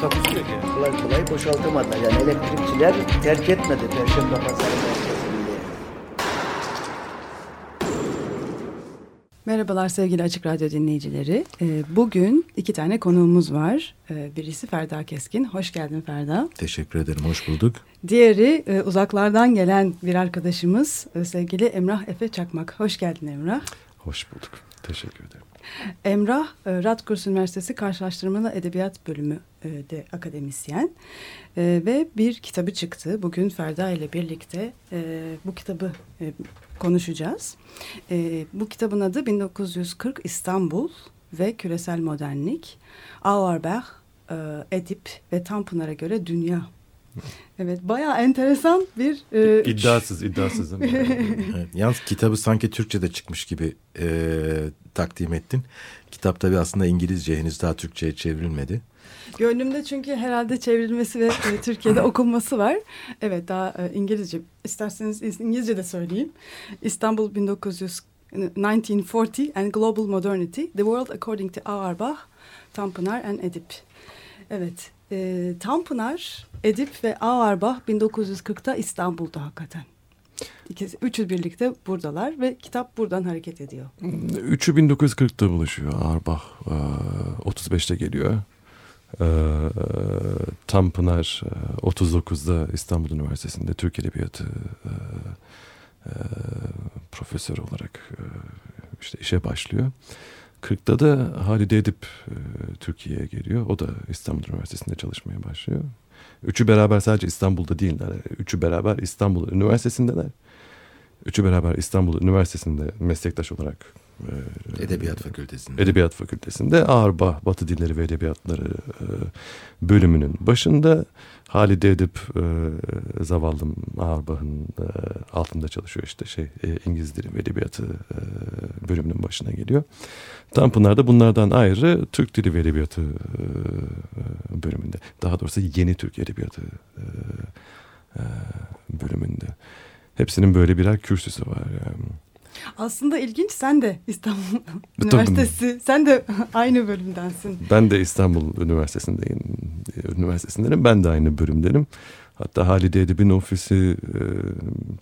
Takusu yok yani. kolay kolay boşaltamadılar. Yani elektrikçiler terk etmedi Perşembe Pazarı merkezini. Merhabalar sevgili Açık Radyo dinleyicileri. Ee, Bugün iki tane konuğumuz var. Ee, Birisi Ferda Keskin. Hoş geldin Ferda. Teşekkür ederim, hoş bulduk. Diğeri e, uzaklardan gelen bir arkadaşımız e, sevgili Emrah Efe Çakmak. Hoş geldin Emrah. Hoş bulduk. Teşekkür ederim. Emrah, e, Radkurs Üniversitesi Karşılaştırmalı Edebiyat Bölümü de akademisyen. E, Ve bir kitabı çıktı. Bugün Ferda ile birlikte e, bu kitabı e, konuşacağız. E, Bu kitabın adı 1940 İstanbul ve Küresel Modernlik. Auerbach, e, Edip ve Tanpınar'a göre Dünya. Evet, bayağı enteresan bir... e, İddiasız, iddiasız. evet, yalnız kitabı sanki Türkçe'de çıkmış gibi e, takdim ettin. Kitap tabii aslında İngilizce, henüz daha Türkçe'ye çevrilmedi. Gönlümde çünkü herhalde çevrilmesi ve e, Türkiye'de okunması var. Evet daha e, İngilizce. İsterseniz İngilizce de söyleyeyim. İstanbul 1900 1940 and Global Modernity, The World According to Auerbach, Tanpınar and Edip. Evet, e, Tanpınar, Edip ve Auerbach 1940'ta İstanbul'da hakikaten. İkisi, üçü birlikte buradalar ve kitap buradan hareket ediyor. Üçü 1940'ta buluşuyor. Arbah e, 35'te geliyor. E, Tanpınar e, 39'da İstanbul Üniversitesi'nde Türk Edebiyatı e, e, profesör olarak e, işte işe başlıyor. 40'ta da Halide Edip e, Türkiye'ye geliyor. O da İstanbul Üniversitesi'nde çalışmaya başlıyor. Üçü beraber sadece İstanbul'da değiller. Üçü beraber İstanbul Üniversitesi'ndeler. Üçü beraber İstanbul Üniversitesi'nde meslektaş olarak e, Edebiyat Fakültesi'nde. Edebiyat Fakültesi'nde Ağırbağ Batı Dilleri ve Edebiyatları e, bölümünün başında Halide Edip e, zavallım Ağırbağ'ın e, altında çalışıyor işte şey e, İngiliz Dili ve Edebiyatı e, bölümünün başına geliyor. Tanpınar da bunlardan ayrı Türk Dili ve Edebiyatı e, bölümünde. Daha doğrusu Yeni Türk Edebiyatı e, e, bölümünde. Hepsinin böyle birer kürsüsü var. Yani. Aslında ilginç sen de İstanbul Tabii. Üniversitesi, sen de aynı bölümdensin. Ben de İstanbul Üniversitesi'ndeyim. Üniversitesindeyim. Ben de aynı bölümdenim. Hatta Halide Edip'in ofisi e,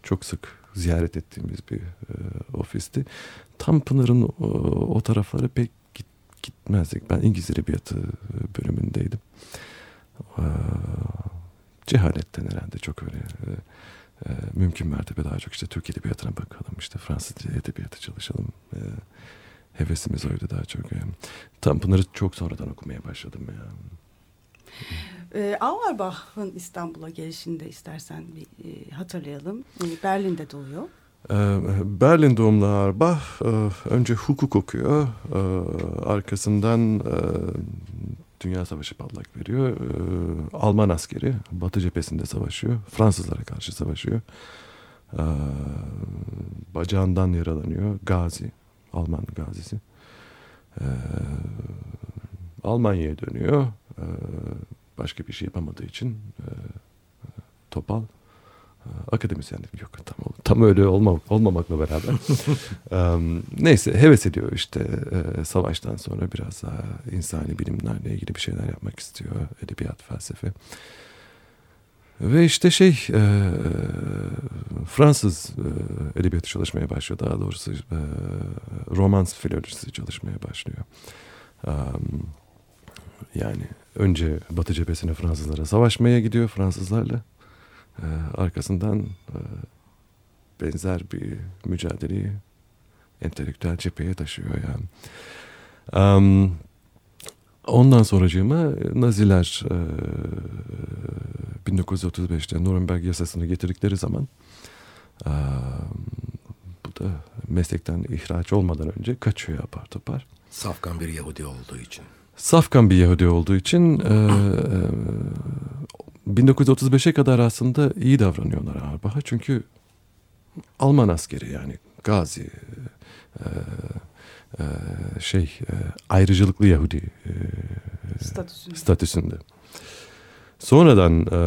çok sık ziyaret ettiğimiz bir e, ofisti. Tanpınar'ın o, o taraflara pek git, gitmezdik. Ben İngiliz Edebiyatı e, bölümündeydim. E, cehaletten herhalde çok öyle e, e, mümkün mertebe daha çok işte Türk Edebiyatı'na bakalım. işte Fransız Edebiyatı çalışalım. E, hevesimiz oydu daha çok. Yani. Tanpınar'ı çok sonradan okumaya başladım. Yani. Ee, Auerbach'ın İstanbul'a gelişinde istersen bir e, hatırlayalım. E, Berlin'de doğuyor. Ee, Berlin doğumlu Auerbach e, önce hukuk okuyor. E, Arkasından e, Dünya Savaşı patlak veriyor. E, Alman askeri Batı cephesinde savaşıyor. Fransızlara karşı savaşıyor. E, Bacağından yaralanıyor. Gazi. Alman gazisi. E, Almanya'ya dönüyor. E, Başka bir şey yapamadığı için e, Topal e, akademisyenlik yok tam tam öyle olma, olmamakla beraber. Em, neyse heves ediyor işte e, savaştan sonra biraz daha insani bilimlerle ilgili bir şeyler yapmak istiyor edebiyat felsefe. Ve işte şey e, Fransız e, edebiyatı çalışmaya başlıyor. Daha doğrusu e, romans filolojisi çalışmaya başlıyor. Em, yani önce Batı cephesine Fransızlara savaşmaya gidiyor Fransızlarla. Ee, arkasından e, benzer bir mücadeleyi entelektüel cepheye taşıyor yani. Am, ondan sonracığıma Naziler e, 1935'te Nuremberg yasasını getirdikleri zaman e, bu da meslekten ihraç olmadan önce kaçıyor apar topar. Safkan bir Yahudi olduğu için. Safkan bir Yahudi olduğu için e, e, 1935'e kadar aslında iyi davranıyorlar Auerbach'a çünkü Alman askeri yani Gazi e, e, şey e, ayrıcalıklı Yahudi e, Statüsünde. statüsünde. Sonradan e,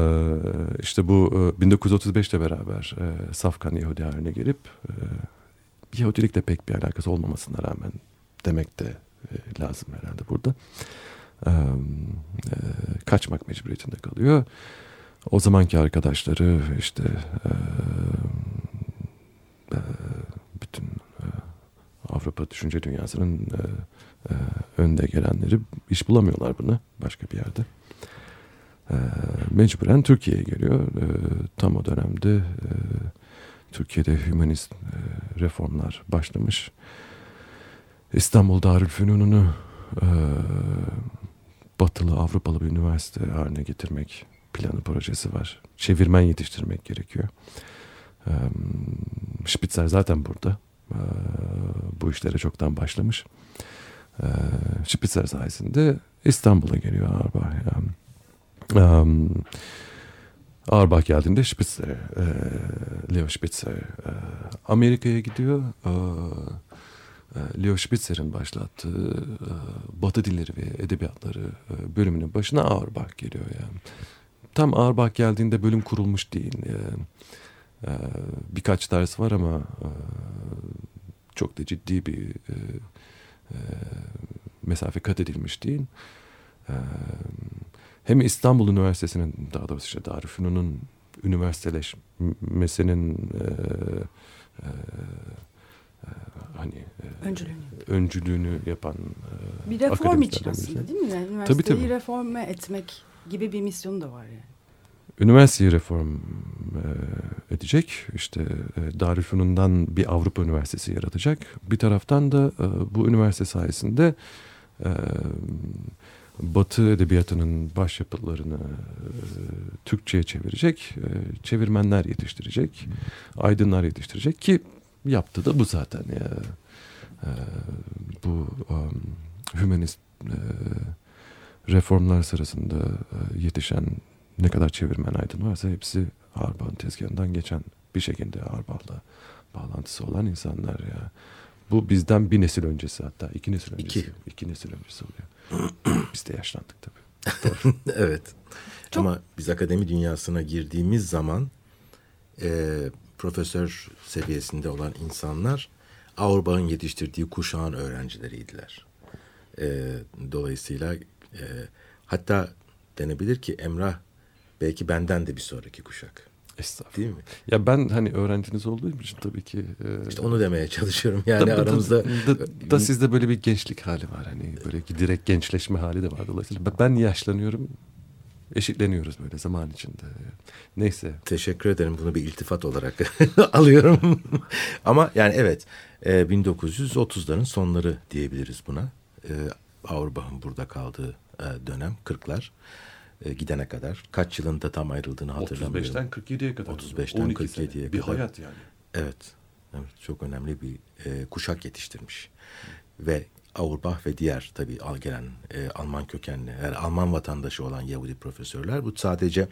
işte bu e, 1935'te beraber e, Safkan Yahudi haline gelip e, Yahudilikle pek bir alakası olmamasına rağmen demek de e, lazım herhalde burada. E, kaçmak mecburiyetinde kalıyor. O zamanki arkadaşları işte e, e, bütün e, Avrupa düşünce dünyasının e, e, önde gelenleri iş bulamıyorlar buna başka bir yerde. E, mecburen Türkiye'ye geliyor. E, tam o dönemde e, Türkiye'de hümanist e, reformlar başlamış. İstanbul Darülfünun'unu e, batılı Avrupalı bir üniversite haline getirmek planı projesi var. Çevirmen yetiştirmek gerekiyor. E, Spitzer zaten burada. E, bu işlere çoktan başlamış. E, Spitzer sayesinde İstanbul'a geliyor Auerbach. Yani, um, Auerbach geldiğinde Spitzer, e, Leo Spitzer e, Amerika'ya gidiyor. E, e, Leo Spitzer'in başlattığı e, Batı dilleri ve edebiyatları e, bölümünün başına Auerbach geliyor yani. Tam Auerbach geldiğinde bölüm kurulmuş değil. E, e, birkaç ders var ama çok da ciddi bir mesafe kat edilmiş değil. E, hem İstanbul Üniversitesi'nin daha doğrusu işte Darülfünun'un üniversiteleşmesinin e, e, hani e, Öncülüğünü. öncülüğünü yapan e, Bir reform için aslında değil mi? Yani üniversiteyi tabii. reforme etmek gibi bir misyonu da var yani. Üniversiteyi reform e, edecek. İşte Darülfünun'dan bir Avrupa Üniversitesi yaratacak. Bir taraftan da bu üniversite sayesinde Batı edebiyatının başyapıtlarını Türkçe'ye çevirecek, çevirmenler yetiştirecek, aydınlar yetiştirecek ki yaptı da bu zaten ya. E, bu um, hümanist e, reformlar sırasında e, yetişen ne kadar çevirmen aydın varsa hepsi Auerbach'ın tezgahından geçen bir şekilde Auerbach'la bağlantısı olan insanlar ya. Bu bizden bir nesil öncesi hatta iki nesil öncesi. İki. İki nesil öncesi oluyor. Biz de yaşlandık tabii. evet. Çok- Ama biz akademi dünyasına girdiğimiz zaman e, profesör seviyesinde olan insanlar Auerbach'ın yetiştirdiği kuşağın öğrencileriydiler. E, dolayısıyla e, hatta denebilir ki Emrah belki benden de bir sonraki kuşak. Estağfurullah. Değil mi? Ya ben hani öğrenciniz olduğum için tabii ki. E, İşte onu demeye çalışıyorum. Yani da- da- aramızda da, da sizde böyle bir gençlik hali var hani böyle direkt gençleşme hali de var dolayısıyla ben yaşlanıyorum eşitleniyoruz böyle zaman içinde neyse Teşekkür ederim. Bunu bir iltifat olarak alıyorum. Ama yani evet e, 1930'ların sonları diyebiliriz buna. E, Auerbach'ın burada kaldığı e, dönem 40'lar e, gidene kadar. Kaç yılında tam ayrıldığını hatırlamıyorum. 35'ten 47'ye kadar 35'ten 12 sene. 47'ye bir kadar. hayat yani Evet. Evet çok önemli bir e, kuşak yetiştirmiş. Ve Auerbach ve diğer tabii gelen e, Alman kökenli, yani Alman vatandaşı olan Yahudi profesörler bu sadece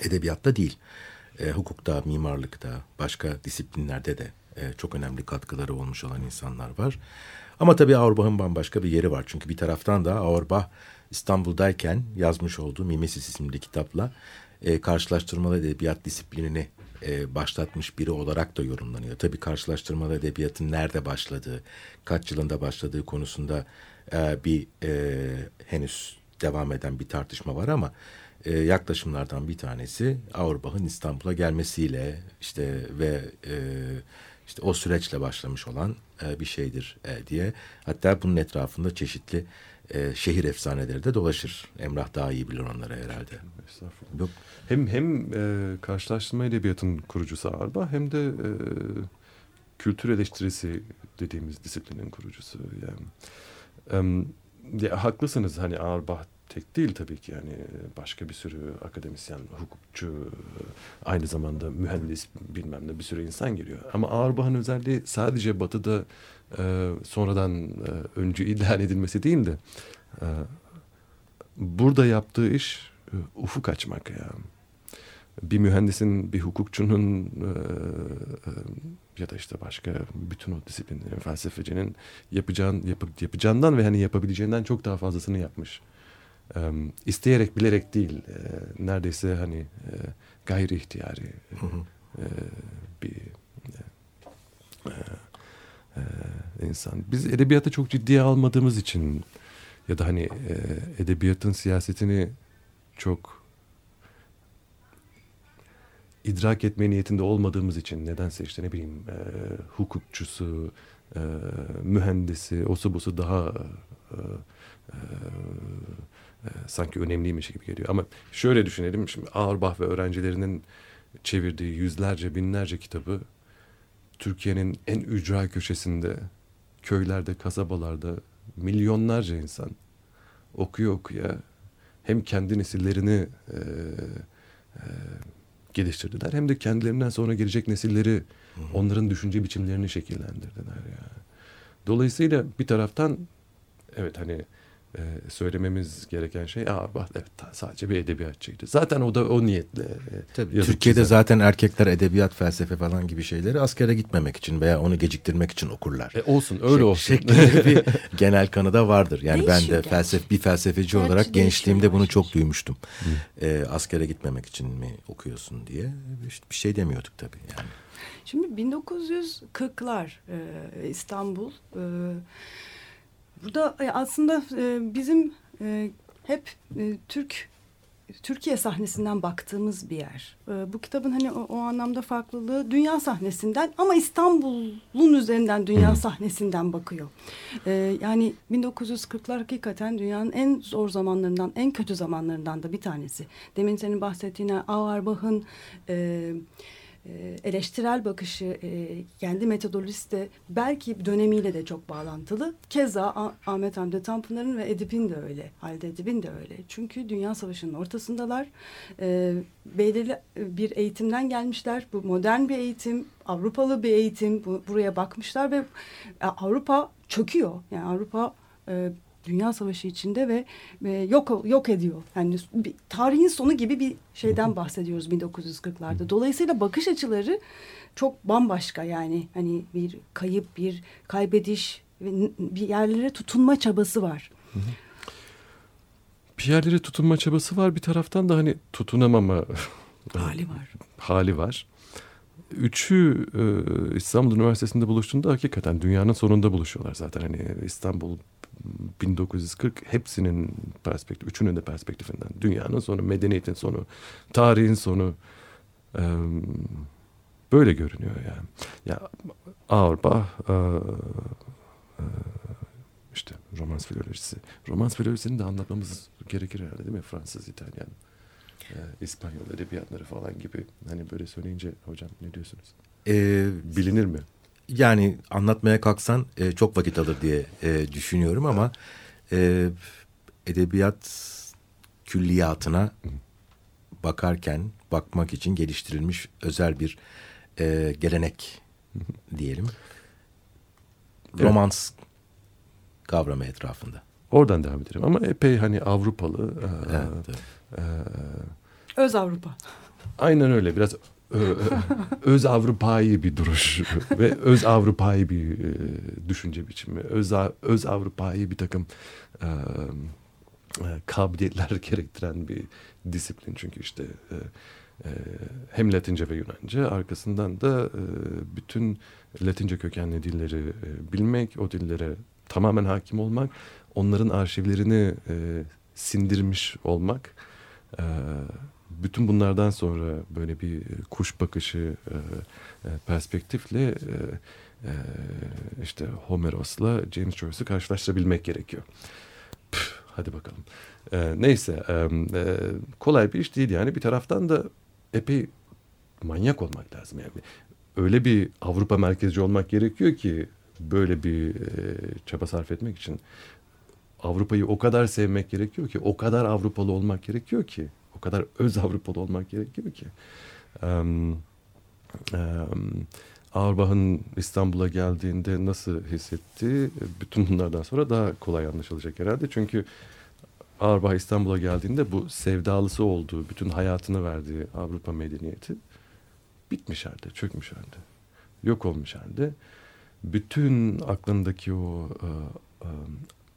edebiyatta değil, e, hukukta, mimarlıkta, başka disiplinlerde de e, çok önemli katkıları olmuş olan insanlar var. Ama tabii Auerbach'ın bambaşka bir yeri var. Çünkü bir taraftan da Auerbach İstanbul'dayken yazmış olduğu Mimesis isimli kitapla e, karşılaştırmalı edebiyat disiplinini e, başlatmış biri olarak da yorumlanıyor. Tabii karşılaştırmalı edebiyatın nerede başladığı, kaç yılında başladığı konusunda e, bir e, henüz devam eden bir tartışma var ama e, yaklaşımlardan bir tanesi Auerbach'ın İstanbul'a gelmesiyle işte ve e, işte o süreçle başlamış olan e, bir şeydir e, diye. Hatta bunun etrafında çeşitli e, şehir efsaneleri de dolaşır. Emrah daha iyi bilir onları herhalde. Estağfurullah. Yok hem hem e, karşılaştırma edebiyatın kurucusu Arba hem de e, kültür eleştirisi dediğimiz disiplinin kurucusu yani Em, ya, haklısınız hani Auerbach tek değil tabii ki yani başka bir sürü akademisyen, hukukçu, aynı zamanda mühendis bilmem ne bir sürü insan geliyor. Ama Auerbach'ın özelliği sadece Batı'da e, sonradan e, öncü ilan edilmesi değil de e, burada yaptığı iş e, ufuk açmak ya. Bir mühendisin, bir hukukçunun e, e, ya da işte başka bütün o disiplinlerin, felsefecinin yapacağın, yap, yapacağından ve hani yapabileceğinden çok daha fazlasını yapmış. E, isteyerek, bilerek değil, e, neredeyse hani e, gayri ihtiyari e, e, bir e, e, insan. Biz edebiyatı çok ciddiye almadığımız için ya da hani e, edebiyatın siyasetini çok idrak etme niyetinde olmadığımız için nedense işte ne bileyim e, hukukçusu, e, mühendisi, osu busu daha e, e, e, sanki önemliymiş gibi geliyor. Ama şöyle düşünelim şimdi Auerbach ve öğrencilerinin çevirdiği yüzlerce binlerce kitabı Türkiye'nin en ücra köşesinde köylerde, kasabalarda milyonlarca insan okuyor okuya hem kendi nesillerini e, e, geliştirdiler hem de kendilerinden sonra gelecek nesilleri onların düşünce biçimlerini şekillendirdiler ya. Dolayısıyla bir taraftan evet hani e, söylememiz gereken şey aa bak evet sadece bir edebiyatçıydı. Zaten o da o niyetle. e, Tabii, Türkiye'de çizen. zaten erkekler edebiyat, felsefe falan gibi şeyleri askere gitmemek için veya onu geciktirmek için okurlar. E, olsun öyle Şek- olsun. Şeklinde bir genel kanı da vardır. Yani ben Değişiyor de gerçi. felsefe bir felsefeci Gerçi olarak gençliğimde bunu çok duymuştum. Ee, askere gitmemek için mi okuyorsun diye İşte bir şey demiyorduk tabii yani. Şimdi 1940'lar e, İstanbul. E, burada e, aslında e, bizim e, hep Türk Türkiye sahnesinden baktığımız bir yer. Bu kitabın hani o, o anlamda farklılığı dünya sahnesinden ama İstanbul'un üzerinden dünya sahnesinden bakıyor. Yani 1940'lar hakikaten dünyanın en zor zamanlarından, en kötü zamanlarından da bir tanesi. Demin senin bahsettiğin Auerbach'ın e, eleştirel bakışı, e, kendi metodolojisi de belki dönemiyle de çok bağlantılı. Keza Ahmet Hamdi Tanpınar'ın ve Edip'in de öyle, Halide Edip'in de öyle. Çünkü Dünya Savaşı'nın ortasındalar. E, belirli bir eğitimden gelmişler. Bu modern bir eğitim, Avrupalı bir eğitim. Bu, buraya bakmışlar ve e, Avrupa çöküyor. Yani Avrupa e, Dünya Savaşı içinde ve, ve yok yok ediyor. Yani bir, tarihin sonu gibi bir şeyden bahsediyoruz 1940'larda. Dolayısıyla bakış açıları çok bambaşka yani hani bir kayıp, bir kaybediş ve bir yerlere tutunma çabası var. bir yerlere tutunma çabası var bir taraftan da hani tutunamama Hali var. hali var. Üçü e, İstanbul Üniversitesi'nde buluştuğunda hakikaten dünyanın sonunda buluşuyorlar zaten. Hani İstanbul 1940 hepsinin perspektif, üçünün de perspektifinden. Dünyanın sonu, medeniyetin sonu, tarihin sonu. E, böyle görünüyor yani. Ya Auerbach e, e, işte romans filolojisi. Romans filolojisini de anlatmamız gerekir herhalde değil mi? Fransız, İtalyan, e, İspanyol edebiyatları falan gibi. Hani böyle söyleyince hocam ne diyorsunuz? Ee, Bilinir mi? Yani anlatmaya kalksan e, çok vakit alır diye e, düşünüyorum ama e, edebiyat külliyatına bakarken bakmak için geliştirilmiş özel bir e, gelenek diyelim. Evet. Romans kavramı etrafında. Oradan devam edelim ama epey hani Avrupalı. e, Evet, tabii. e, Öz Avrupa. aynen öyle biraz öz Avrupa'yı bir duruş ve öz Avrupa'yı bir e, düşünce biçimi. Öz, öz Avrupa'yı bir takım e, kabiliyetler gerektiren bir disiplin çünkü işte e, hem Latince ve Yunanca arkasından da bütün Latince kökenli dilleri bilmek, o dillere tamamen hakim olmak, onların arşivlerini sindirmiş olmak. E, bütün bunlardan sonra böyle bir kuş bakışı e, e, perspektifle e, e, işte Homeros'la James Joyce'u karşılaştırabilmek gerekiyor. Püh, hadi bakalım. E, neyse e, e, kolay bir iş değil yani bir taraftan da epey manyak olmak lazım yani. Öyle bir Avrupa merkezci olmak gerekiyor ki böyle bir e, çaba sarf etmek için Avrupa'yı o kadar sevmek gerekiyor ki, o kadar Avrupalı olmak gerekiyor ki, o kadar öz Avrupalı olmak gerekiyor ki. Um, um, Auerbach'ın İstanbul'a geldiğinde nasıl hissetti? Bütün bunlardan sonra daha kolay anlaşılacak herhalde. Çünkü Auerbach İstanbul'a geldiğinde bu sevdalısı olduğu, bütün hayatını verdiği Avrupa medeniyeti bitmiş halde, çökmüş halde, yok olmuş halde. Bütün aklındaki o e, e,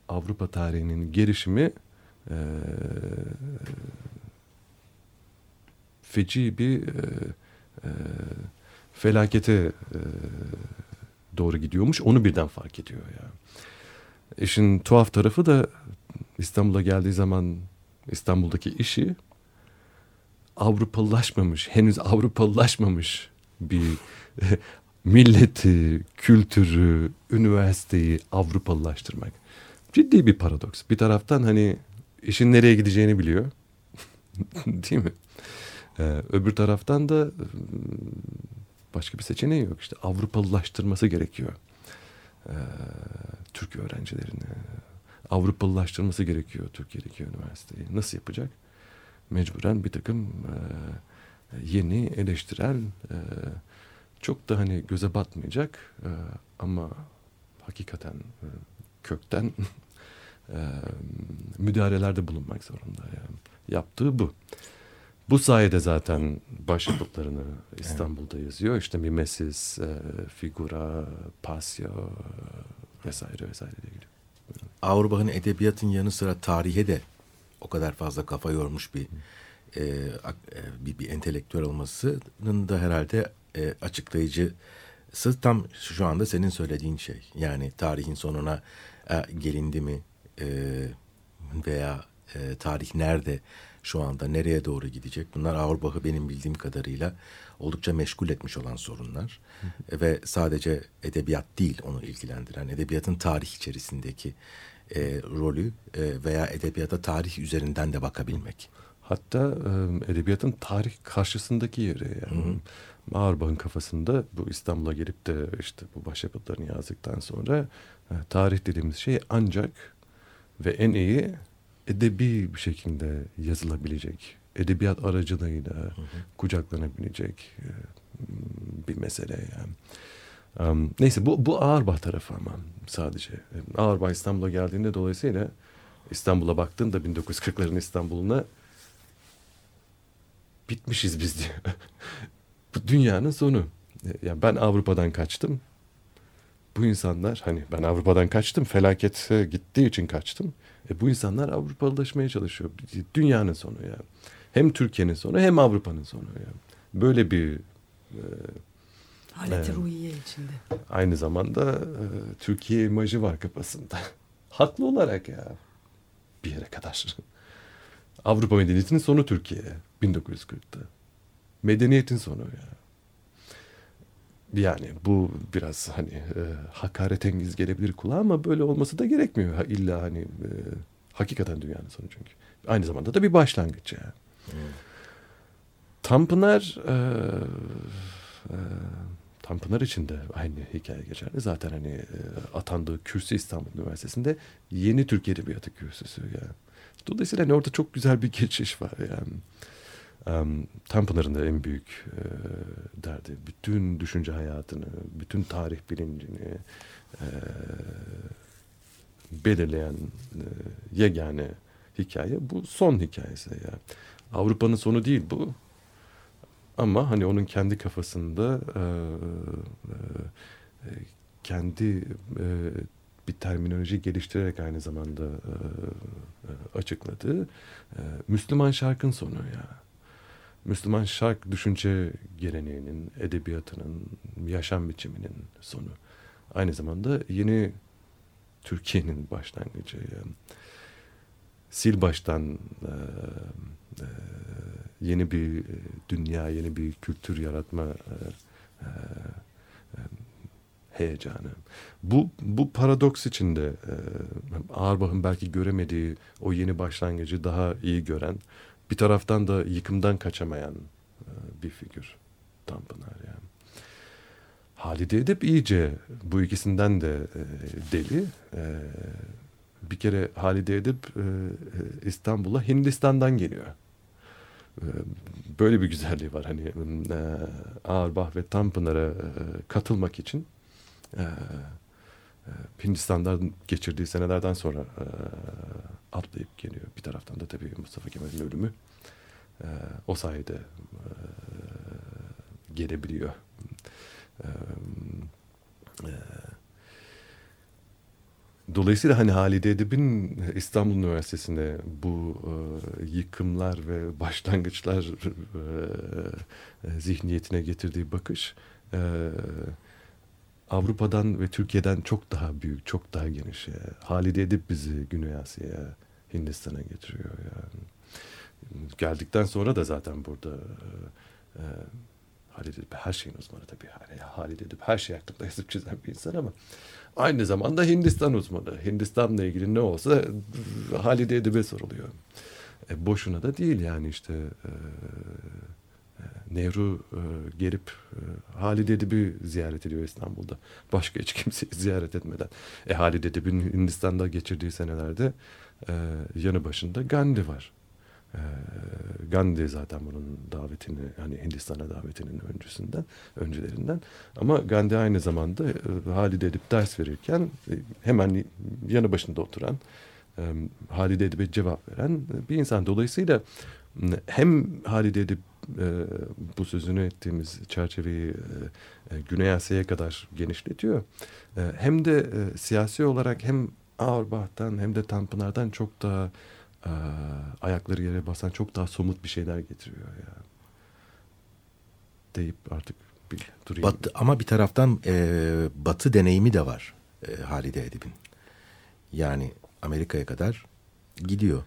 Avrupa tarihinin gelişimi e, feci bir e, e, felakete e, doğru gidiyormuş. Onu birden fark ediyor ya. İşin tuhaf tarafı da İstanbul'a geldiği zaman İstanbul'daki işi Avrupalılaşmamış, henüz Avrupalılaşmamış bir milleti, kültürü, üniversiteyi Avrupalılaştırmak. Ciddi bir paradoks. Bir taraftan hani işin nereye gideceğini biliyor. Değil mi? Ee, öbür taraftan da ıı, başka bir seçeneği yok. İşte Avrupalılaştırması gerekiyor. Ee, Türk öğrencilerini. Avrupalılaştırması gerekiyor Türkiye'deki üniversiteyi. Nasıl yapacak? Mecburen bir takım e, yeni eleştirel e, çok da hani göze batmayacak e, ama hakikaten e, kökten e, müdahalelerde bulunmak zorunda. Yani. Yaptığı bu. Bu sayede zaten başyapıtlarını İstanbul'da yazıyor. İşte Mimesis, e, Figura, Pasio e, vesaire vesaire diye gidiyor. Avrupa'nın edebiyatın yanı sıra tarihe de o kadar fazla kafa yormuş bir e, e, bir, bir entelektüel olmasının da herhalde e, açıklayıcısı tam şu anda senin söylediğin şey. Yani tarihin sonuna e, gelindi mi e, veya e, tarih nerede şu anda nereye doğru gidecek? Bunlar Auerbach'ı benim bildiğim kadarıyla oldukça meşgul etmiş olan sorunlar. E, Ve sadece edebiyat değil onu ilgilendiren, edebiyatın tarih içerisindeki e, rolü e, veya edebiyata tarih üzerinden de bakabilmek. Hatta e, edebiyatın tarih karşısındaki yeri yani. Auerbach'ın kafasında bu İstanbul'a gelip de işte bu başyapıtlarını yazdıktan sonra e, tarih dediğimiz şey ancak ve en iyi edebi bir şekilde yazılabilecek, edebiyat aracılığıyla kucaklanabilecek e, bir mesele yani. Um, neyse bu, bu Auerbach tarafı ama sadece. Auerbach İstanbul'a geldiğinde dolayısıyla İstanbul'a baktığında 1940'ların İstanbul'una bitmişiz biz diyor. bu dünyanın sonu. Yani ben Avrupa'dan kaçtım. Bu insanlar hani ben Avrupa'dan kaçtım felakete gittiği için kaçtım. E bu insanlar Avrupalılaşmaya çalışıyor. Dünyanın sonu ya. Hem Türkiye'nin sonu hem Avrupa'nın sonu ya. Böyle bir e, Haleti Evet. ruhiye içinde. aynı zamanda e, Türkiye imajı var kafasında. Haklı olarak ya. Bir yere kadar. Avrupa medeniyetinin sonu Türkiye 1940'ta. Medeniyetin sonu ya. Yani bu biraz hani e, hakaretengiz gelebilir kulağa ama böyle olması da gerekmiyor. Ha, illa hani e, hakikaten dünyanın sonu çünkü. Aynı zamanda da bir başlangıç ya. Tanpınar e, e, Tanpınar için de aynı hikaye geçerli. Zaten hani e, atandığı kürsü İstanbul Üniversitesi'nde yeni Türk Edebiyatı kürsüsü yani. Dolayısıyla hani orada çok güzel bir geçiş var yani. Um, Tanpınar'ın da en büyük e, derdi bütün düşünce hayatını, bütün tarih bilincini e, belirleyen e, yegane hikaye bu son hikayesi ya. Avrupa'nın sonu değil bu. Ama hani onun kendi kafasında kendi bir terminoloji geliştirerek aynı zamanda e, açıkladığı Müslüman şarkın sonu ya. Müslüman şark düşünce geleneğinin, edebiyatının, yaşam biçiminin sonu. Aynı zamanda yeni Türkiye'nin başlangıcı. Sil baştan e, e, yeni bir dünya, yeni bir kültür yaratma e, heyecanı. Bu bu paradoks içinde e, Auerbach'ın belki göremediği o yeni başlangıcı daha iyi gören, bir taraftan da yıkımdan kaçamayan e, bir figür Tanpınar yani. Halide Edip iyice bu ikisinden de e, deli. E, bir kere Halide Edip İstanbul'a Hindistan'dan geliyor. Böyle bir güzelliği var. Hani e, Auerbach ve Tanpınar'a katılmak için Hindistan'dan geçirdiği senelerden sonra atlayıp geliyor. Bir taraftan da tabii Mustafa Kemal'in ölümü e, o sayede e, gelebiliyor. E, e, Dolayısıyla hani Halide Edip'in İstanbul Üniversitesi'nde bu e, yıkımlar ve başlangıçlar e, e, zihniyetine getirdiği bakış e, Avrupa'dan ve Türkiye'den çok daha büyük, çok daha geniş. E, Halide Edip bizi Güney Asya'ya, Hindistan'a getiriyor. Yani. Geldikten sonra da zaten burada e, e, Halide Edip her şeyin uzmanı tabii. Yani Halide Edip her şey hakkında yazıp çizen bir insan ama aynı zamanda Hindistan uzmanı. Hindistan'la ilgili ne olsa Halide Edip'e soruluyor. E, boşuna da değil yani işte e, e, Nehru e, gelip e, Halide Edip'i ziyaret ediyor İstanbul'da. Başka hiç kimseyi ziyaret etmeden. E, Halide Edip'in Hindistan'da geçirdiği senelerde e, yanı başında Gandhi var. E, Gandhi zaten bunun davetini hani Hindistan'a davetinin öncüsünden öncülerinden ama Gandhi aynı zamanda e, Halide Edip ders verirken e, hemen yanı başında oturan e, Halide Edip'e cevap veren bir insan dolayısıyla hem Halide Edip e, bu sözünü ettiğimiz çerçeveyi e, e, Güney Asya'ya kadar genişletiyor e, hem de e, siyasi olarak hem Auerbach'tan hem de Tanpınar'dan çok daha e, ayakları yere basan çok daha somut bir şeyler getiriyor ya. Deyip artık bir durayım. Batı, ama bir taraftan e, batı deneyimi de var e, Halide Edip'in. Yani Amerika'ya kadar gidiyor.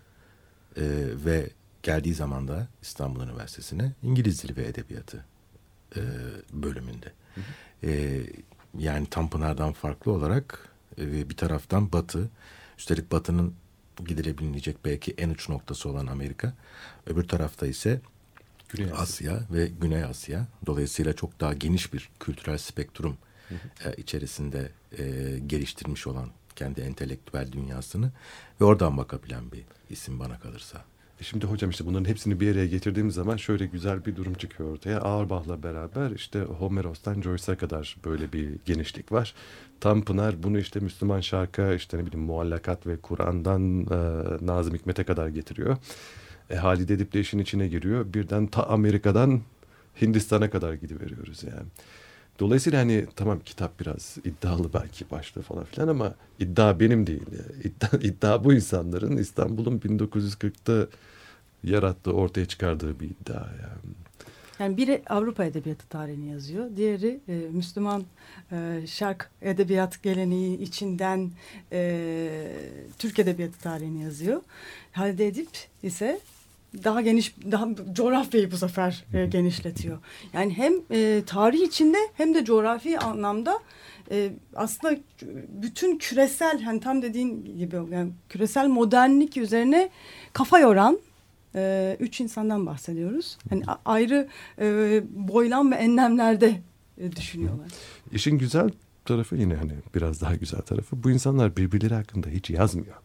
E, ve geldiği zaman da İstanbul Üniversitesi'ne İngiliz Dili ve Edebiyatı e, bölümünde. Hı hı. E, yani Tanpınar'dan farklı olarak e, bir taraftan Batı, üstelik Batı'nın gidilebilecek belki en uç noktası olan Amerika. Öbür tarafta ise Güney Asya. Asya ve Güney Asya. Dolayısıyla çok daha geniş bir kültürel spektrum hı hı. E, içerisinde e, geliştirmiş olan kendi entelektüel dünyasını ve oradan bakabilen bir isim bana kalırsa. E şimdi hocam işte bunların hepsini bir araya getirdiğimiz zaman şöyle güzel bir durum çıkıyor ortaya. Auerbach'la beraber işte Homeros'tan Joyce'a kadar böyle bir genişlik var. Tanpınar bunu işte Müslüman şarkı işte ne bileyim muallakat ve Kur'an'dan e, Nazım Hikmet'e kadar getiriyor. E, Halide Edip de işin içine giriyor. Birden ta Amerika'dan Hindistan'a kadar gidiveriyoruz yani. Dolayısıyla hani tamam kitap biraz iddialı belki başlığı falan filan ama iddia benim değil. İddia, iddia bu insanların İstanbul'un 1940'ta yarattığı, ortaya çıkardığı bir iddia yani. Yani biri Avrupa Edebiyatı tarihini yazıyor. Diğeri e, Müslüman e, şark edebiyat geleneği içinden e, Türk Edebiyatı tarihini yazıyor. Halide Edip ise daha geniş, daha coğrafyayı bu sefer e, genişletiyor. Yani hem e, tarih içinde hem de coğrafi anlamda e, aslında bütün küresel, hani tam dediğin gibi yani küresel modernlik üzerine kafa yoran e, üç insandan bahsediyoruz. Hani ayrı e, boylam ve enlemlerde e, düşünüyorlar. İşin güzel tarafı yine hani biraz daha güzel tarafı bu insanlar birbirleri hakkında hiç yazmıyor.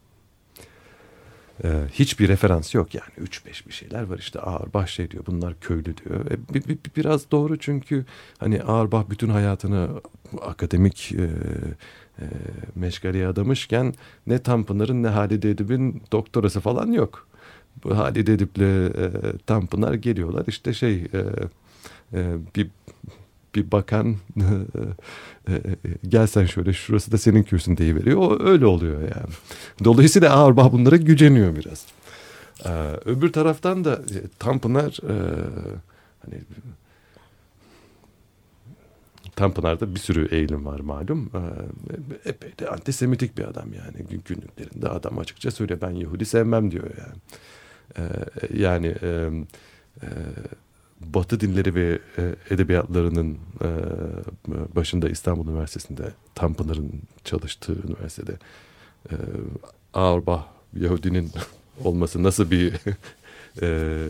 Ee, hiçbir referans yok yani. Üç beş bir şeyler var işte Ağırbah şey diyor bunlar köylü diyor. E, bir, bir, biraz doğru çünkü hani Ağırbah bütün hayatını akademik e, e, meşgaleye adamışken ne Tanpınar'ın ne Halide Edip'in doktorası falan yok. Bu Halide Edip'le e, Tanpınar geliyorlar işte şey e, e, bir bir bakan e, e, gelsen şöyle şurası da senin kürsün veriyor. O öyle oluyor yani. Dolayısıyla Auerbach bunlara güceniyor biraz. Ee, öbür taraftan da e, Tanpınar e, hani Tanpınar'da bir sürü eğilim var malum. Ee, epey de antisemitik bir adam yani. Günlüklerinde adam açıkça söylüyor ben Yahudi sevmem diyor yani. Ee, yani e, e, Batı dinleri ve e, edebiyatlarının e, başında İstanbul Üniversitesi'nde Tanpınar'ın çalıştığı üniversitede e, Auerbach Yahudinin olması nasıl bir e,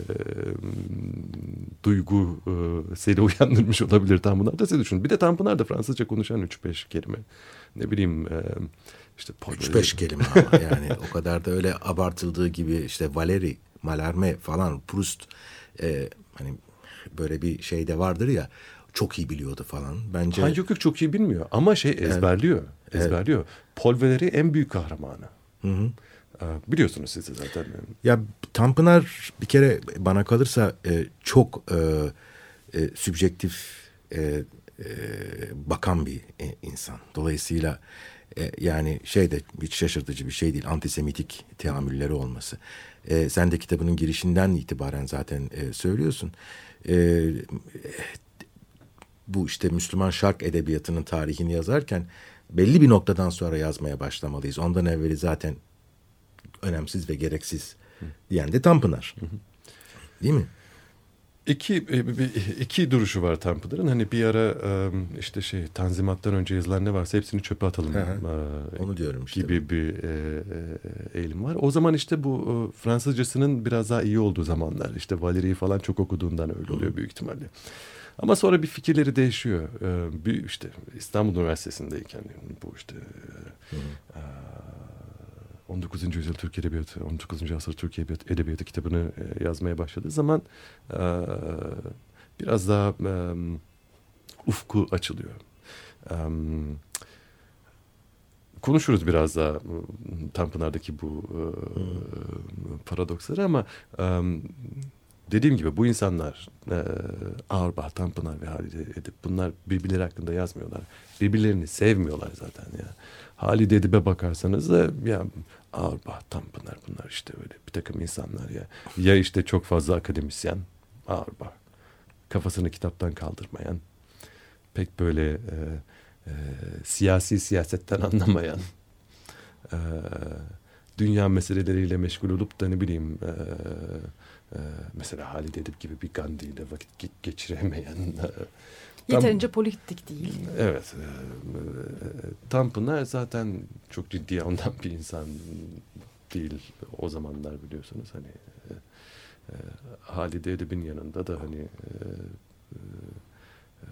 duygu e, seni uyandırmış olabilir Tanpınar da siz düşünün. Bir de Tanpınar da Fransızca konuşan 3-5 kelime. Ne bileyim e, işte 3-5 kelime ama yani o kadar da öyle abartıldığı gibi işte Valeri, Mallarmé falan Proust e, hani böyle bir şey de vardır ya çok iyi biliyordu falan. Bence Hayır yok yok çok iyi bilmiyor ama şey ezberliyor. Evet. Ezberliyor. Evet. Paul Valéry en büyük kahramanı. Hı hı. Ee, biliyorsunuz siz de zaten. Ya Tanpınar bir kere bana kalırsa e, çok e, e, sübjektif e, e, bakan bir e, insan. Dolayısıyla e, yani şey de hiç şaşırtıcı bir şey değil. Antisemitik teamülleri olması. E, sen de kitabının girişinden itibaren zaten e, söylüyorsun. E, bu işte Müslüman şark edebiyatının tarihini yazarken belli bir noktadan sonra yazmaya başlamalıyız. Ondan evveli zaten önemsiz ve gereksiz diyen de Tanpınar. Değil mi? İki, e, iki duruşu var Tanpınar'ın. Hani bir ara işte şey Tanzimat'tan önce yazılan ne varsa hepsini çöpe atalım. Hı hı. Onu diyorum işte. gibi bir eğilim var. O zaman işte bu Fransızcasının biraz daha iyi olduğu zamanlar. İşte Valéry'i falan çok okuduğundan öyle oluyor büyük ihtimalle. Ama sonra bir fikirleri değişiyor. Bir işte İstanbul Üniversitesi'ndeyken bu işte e, e, 19. yüzyıl Türk Edebiyatı, 19. asır Türk Edebiyatı, kitabını e, yazmaya başladığı zaman e, biraz daha e, ufku açılıyor. E, konuşuruz biraz daha Tanpınar'daki bu e, paradoksları ama e, dediğim gibi bu insanlar e, Auerbach, Tanpınar ve Halide Edip bunlar birbirleri hakkında yazmıyorlar. Birbirlerini sevmiyorlar zaten ya. Halide Edip'e bakarsanız da ya Auerbach, Tanpınar bunlar işte öyle bir takım insanlar ya. Ya işte çok fazla akademisyen Auerbach. Kafasını kitaptan kaldırmayan pek böyle e, e, siyasi siyasetten anlamayan e, dünya meseleleriyle meşgul olup da ne bileyim e, e, mesela Halide Edip gibi bir Gandhi ile vakit ge- geçiremeyen e, tam- Yeterince politik değil. Evet. e, e, Tanpınar zaten çok ciddi ondan bir insan değil o zamanlar biliyorsunuz. Hani e, e, Halide Edip'in yanında da hani e, e,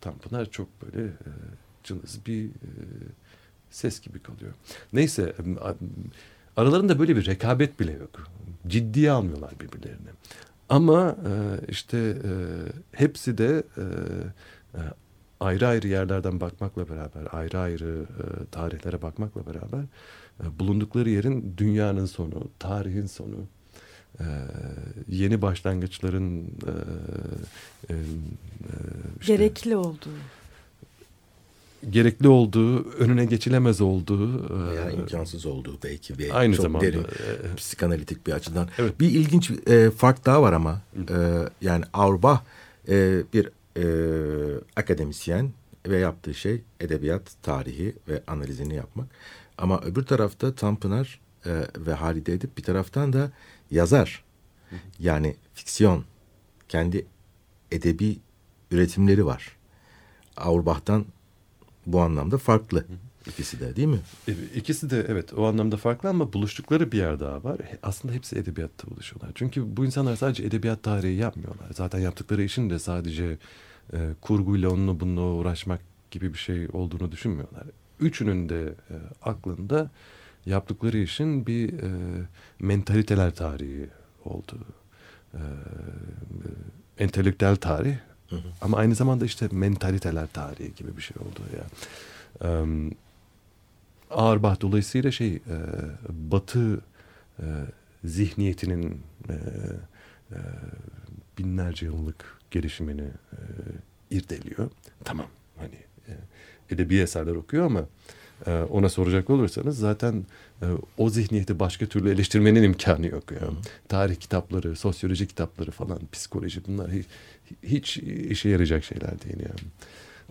Tanpınar çok böyle e, cılız bir e, ses gibi kalıyor. Neyse aralarında böyle bir rekabet bile yok. Ciddiye almıyorlar birbirlerini. Ama e, işte e, hepsi de e, e, ayrı ayrı yerlerden bakmakla beraber, ayrı ayrı e, tarihlere bakmakla beraber e, bulundukları yerin dünyanın sonu, tarihin sonu, e, yeni başlangıçların e, e, e, işte Gerekli olduğu. Gerekli olduğu, önüne geçilemez olduğu e, Veya imkansız olduğu belki ve aynı çok zamanda derin e, psikanalitik bir açıdan. Evet. Bir ilginç e, fark daha var ama e, yani Auerbach e, bir e, akademisyen ve yaptığı şey edebiyat tarihi ve analizini yapmak. Ama öbür tarafta Tanpınar e, ve Halide Edip bir taraftan da yazar. Yani fiksiyon, kendi edebi üretimleri var. Auerbach'tan bu anlamda farklı ikisi de değil mi? E, İkisi de evet o anlamda farklı ama buluştukları bir yer daha var. Aslında hepsi edebiyatta buluşuyorlar. Çünkü bu insanlar sadece edebiyat tarihi yapmıyorlar. Zaten yaptıkları işin de sadece e, kurguyla onunla bununla uğraşmak gibi bir şey olduğunu düşünmüyorlar. Üçünün de e, aklında yaptıkları işin bir e, mentaliteler tarihi olduğu. E, e, entelektüel tarih ama aynı zamanda işte mentaliteler tarihi gibi bir şey oldu ya. Em, Auerbach dolayısıyla şey e, Batı e, zihniyetinin e, e, binlerce yıllık gelişimini e, irdeliyor. Tamam hani e, edebi eserler okuyor ama e, ona soracak olursanız zaten e, o zihniyeti başka türlü eleştirmenin imkanı yok. Ya. Tarih kitapları, sosyoloji kitapları falan, psikoloji bunlar hiç, hiç işe yarayacak şeyler değil yani.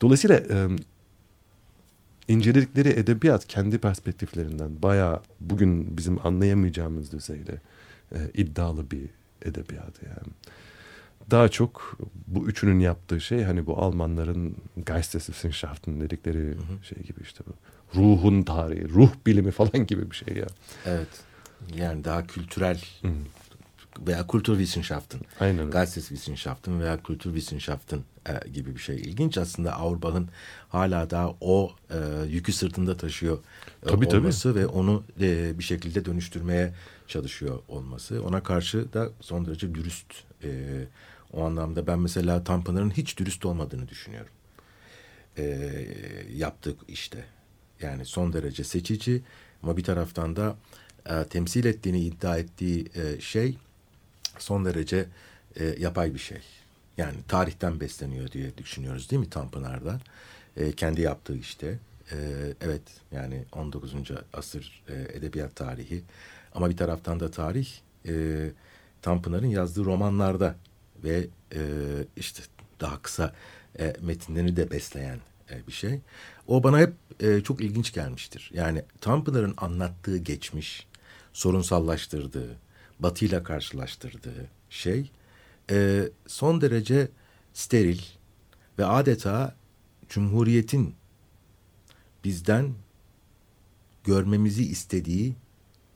Dolayısıyla e, inceledikleri edebiyat kendi perspektiflerinden bayağı bugün bizim anlayamayacağımız düzeyde e, iddialı bir edebiyat yani. Daha çok bu üçünün yaptığı şey hani bu Almanların Geisteswissenschaften dedikleri şey gibi işte bu ruhun tarihi, ruh bilimi falan gibi bir şey ya. Evet. Yani daha kültürel Hı. Veya Kulturwissenschaften, Aynen. Geisteswissenschaften veya Kulturwissenschaften e, gibi bir şey. İlginç aslında Auerbach'ın hala daha o e, yükü sırtında taşıyor e, Tabii, tabii. olması ve onu e, bir şekilde dönüştürmeye çalışıyor olması. Ona karşı da son derece dürüst. E, o anlamda ben mesela Tanpınar'ın hiç dürüst olmadığını düşünüyorum. E, yaptığı işte. Yani son derece seçici ama bir taraftan da e, temsil ettiğini iddia ettiği e, şey son derece e, yapay bir şey. Yani tarihten besleniyor diye düşünüyoruz değil mi Tanpınar'da? E, kendi yaptığı işte. E, evet yani 19. asır e, edebiyat tarihi. Ama bir taraftan da tarih e, Tanpınar'ın yazdığı romanlarda ve e, işte daha kısa e, metinlerini de besleyen e, bir şey. O bana hep e, çok ilginç gelmiştir. Yani Tanpınar'ın anlattığı geçmiş, sorunsallaştırdığı, batıyla karşılaştırdığı şey e, son derece steril ve adeta Cumhuriyet'in bizden görmemizi istediği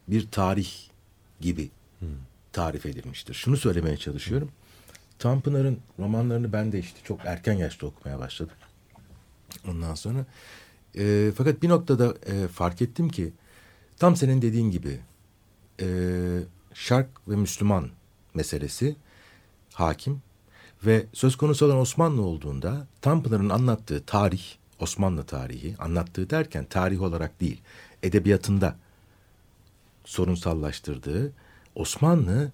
bir tarih gibi tarif edilmiştir. Şunu söylemeye çalışıyorum. Tanpınar'ın romanlarını ben de işte çok erken yaşta okumaya başladım. Ondan sonra e, fakat bir noktada e, fark ettim ki tam senin dediğin gibi e, Şark ve Müslüman meselesi hakim ve söz konusu olan Osmanlı olduğunda Tanpınar'ın anlattığı tarih, Osmanlı tarihi, anlattığı derken tarih olarak değil, edebiyatında sorunsallaştırdığı Osmanlı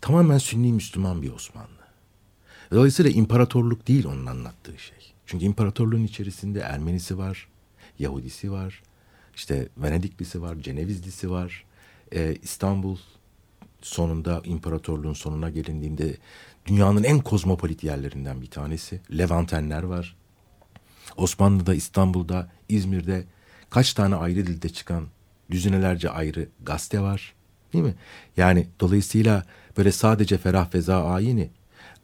tamamen Sünni Müslüman bir Osmanlı. Dolayısıyla imparatorluk değil onun anlattığı şey. Çünkü imparatorluğun içerisinde Ermenisi var, Yahudisi var, işte Venediklisi var, Cenevizlisi var, ee, İstanbul sonunda imparatorluğun sonuna gelindiğinde dünyanın en kozmopolit yerlerinden bir tanesi. Levantenler var. Osmanlı'da, İstanbul'da, İzmir'de kaç tane ayrı dilde çıkan düzinelerce ayrı gazete var. Değil mi? Yani dolayısıyla böyle sadece Ferah Feza Ayini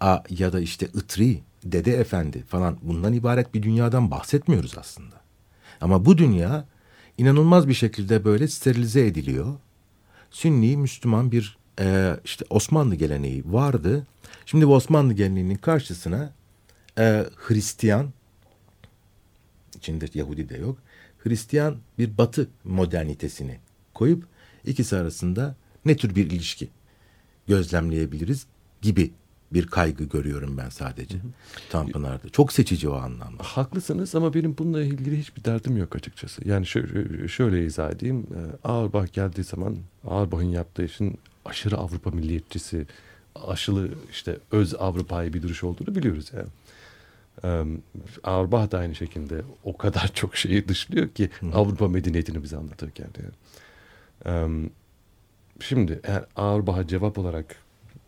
a, ya da işte Itri, Dede Efendi falan bundan ibaret bir dünyadan bahsetmiyoruz aslında. Ama bu dünya inanılmaz bir şekilde böyle sterilize ediliyor. Sünni, Müslüman bir e, işte Osmanlı geleneği vardı. Şimdi bu Osmanlı geleneğinin karşısına e, Hristiyan, içinde Yahudi de yok, Hristiyan bir batı modernitesini koyup ikisi arasında ne tür bir ilişki gözlemleyebiliriz gibi bir kaygı görüyorum ben sadece hı hı. Tanpınar'da. Çok seçici o anlamda. Haklısınız ama benim bununla ilgili hiçbir derdim yok açıkçası. Yani şöyle, şöyle izah edeyim. Auerbach geldiği zaman Auerbach'ın yaptığı işin aşırı Avrupa milliyetçisi, aşılı işte öz Avrupa'yı bir duruş olduğunu biliyoruz yani. Auerbach da aynı şekilde o kadar çok şeyi dışlıyor ki Hı. Avrupa medeniyetini bize anlatırken. Yani. Şimdi eğer Auerbach'a cevap olarak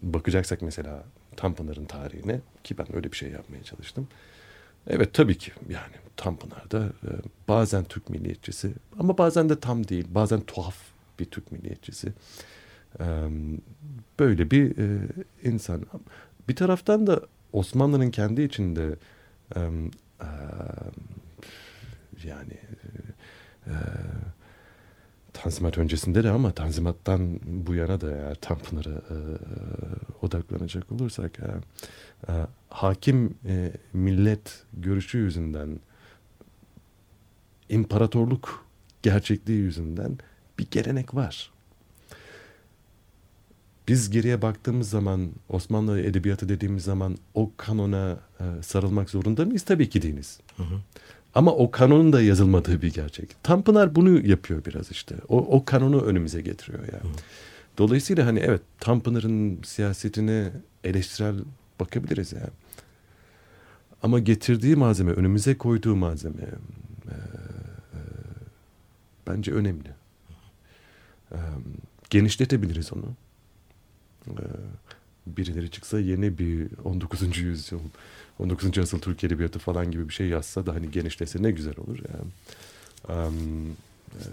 bakacaksak mesela Tanpınar'ın tarihine ki ben öyle bir şey yapmaya çalıştım. Evet tabii ki yani Tanpınar'da bazen Türk milliyetçisi ama bazen de tam değil bazen tuhaf bir Türk milliyetçisi. Böyle bir insan. Bir taraftan da Osmanlı'nın kendi içinde yani Tanzimat öncesinde de ama Tanzimat'tan bu yana da eğer Tanpınar'a odaklanacak olursak hakim millet görüşü yüzünden imparatorluk gerçekliği yüzünden bir gelenek var. Biz geriye baktığımız zaman Osmanlı edebiyatı dediğimiz zaman o kanona e, sarılmak zorunda mıyız? Tabii ki değiliz. Hı hı. Ama o kanonun da yazılmadığı bir gerçek. Tanpınar bunu yapıyor biraz işte. O, o kanonu önümüze getiriyor yani. Hı. Dolayısıyla hani evet Tanpınar'ın siyasetine eleştirel bakabiliriz yani. Ama getirdiği malzeme, önümüze koyduğu malzeme e, e, bence önemli. E, genişletebiliriz onu. E, birileri çıksa yeni bir 19. yüzyıl 19. asıl Türk Edebiyatı falan gibi bir şey yazsa da hani genişlese ne güzel olur yani. Um, e,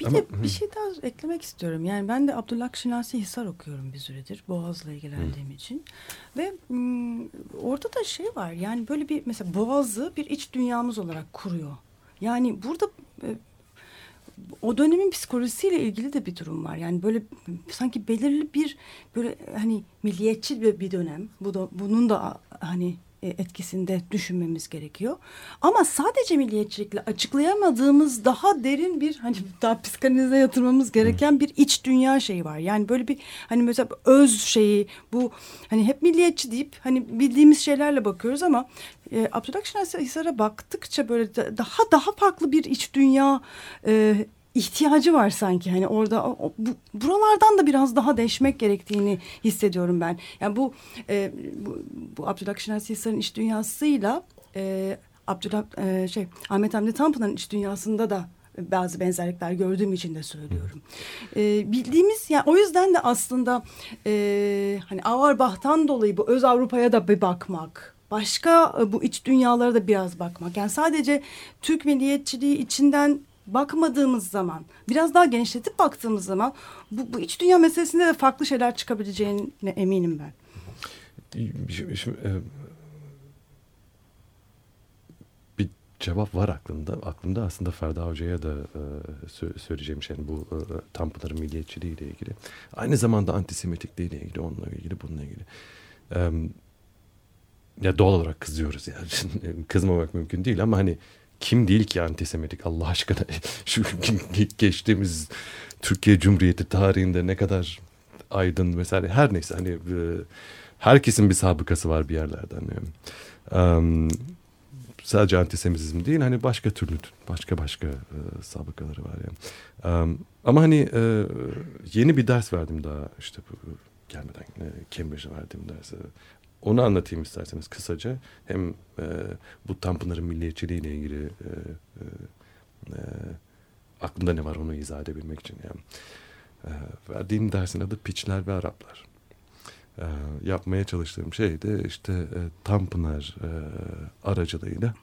bir ama, de bir şey daha eklemek istiyorum. Yani ben de Abdullah Şinasi Hisar okuyorum bir süredir Boğaz'la ilgilendiğim hı. için. Ve m, orada da şey var yani böyle bir mesela Boğaz'ı bir iç dünyamız olarak kuruyor. Yani burada e, o dönemin psikolojisiyle ilgili de bir durum var. Yani böyle sanki belirli bir böyle hani milliyetçi bir, bir dönem. Bu da bunun da hani etkisinde düşünmemiz gerekiyor. Ama sadece milliyetçilikle açıklayamadığımız daha derin bir hani daha psikanalize yatırmamız gereken bir iç dünya şeyi var. Yani böyle bir hani mesela öz şeyi bu hani hep milliyetçi deyip hani bildiğimiz şeylerle bakıyoruz ama e, Abdülhak Şener Hisar'a baktıkça böyle daha daha farklı bir iç dünya e, ihtiyacı var sanki hani orada o, bu, buralardan da biraz daha deşmek gerektiğini hissediyorum ben. Yani bu e, bu, bu Abdülhak Hisar'ın iç dünyasıyla e, Abdülhak e, şey Ahmet Hamdi Tanpınar'ın iç dünyasında da bazı benzerlikler gördüğüm için de söylüyorum. E, bildiğimiz yani o yüzden de aslında e, hani Auerbach'tan dolayı bu öz Avrupa'ya da bir bakmak başka e, bu iç dünyalara da biraz bakmak. Yani sadece Türk milliyetçiliği içinden bakmadığımız zaman, biraz daha genişletip baktığımız zaman bu, bu iç dünya meselesinde de farklı şeyler çıkabileceğine eminim ben. Şimdi, e, bir cevap var aklımda. Aklımda aslında Ferda Hoca'ya da e, söyleyeceğim şey bu e, Tanpınar'ın milliyetçiliği ile ilgili. Aynı zamanda antisemitikliği ile ilgili, onunla ilgili, bununla ilgili. Ya doğal olarak kızıyoruz yani. Kızmamak mümkün değil ama hani kim değil ki antisemitik Allah aşkına şu geçtiğimiz Türkiye Cumhuriyeti tarihinde ne kadar aydın mesela her neyse hani e, herkesin bir sabıkası var bir yerlerden yani. Um, sadece antisemitizm değil hani başka türlü başka başka e, sabıkaları var yani. Um, ama hani e, yeni bir ders verdim daha işte bu gelmeden e, Cambridge'e verdiğim dersi. Onu anlatayım isterseniz kısaca. Hem e, bu Tanpınar'ın milliyetçiliğiyle ilgili e, e, e, aklımda ne var onu izah edebilmek için. Yani. E, verdiğim dersin adı Piçler ve Araplar. E, yapmaya çalıştığım şey de işte e, Tanpınar e, aracılığıyla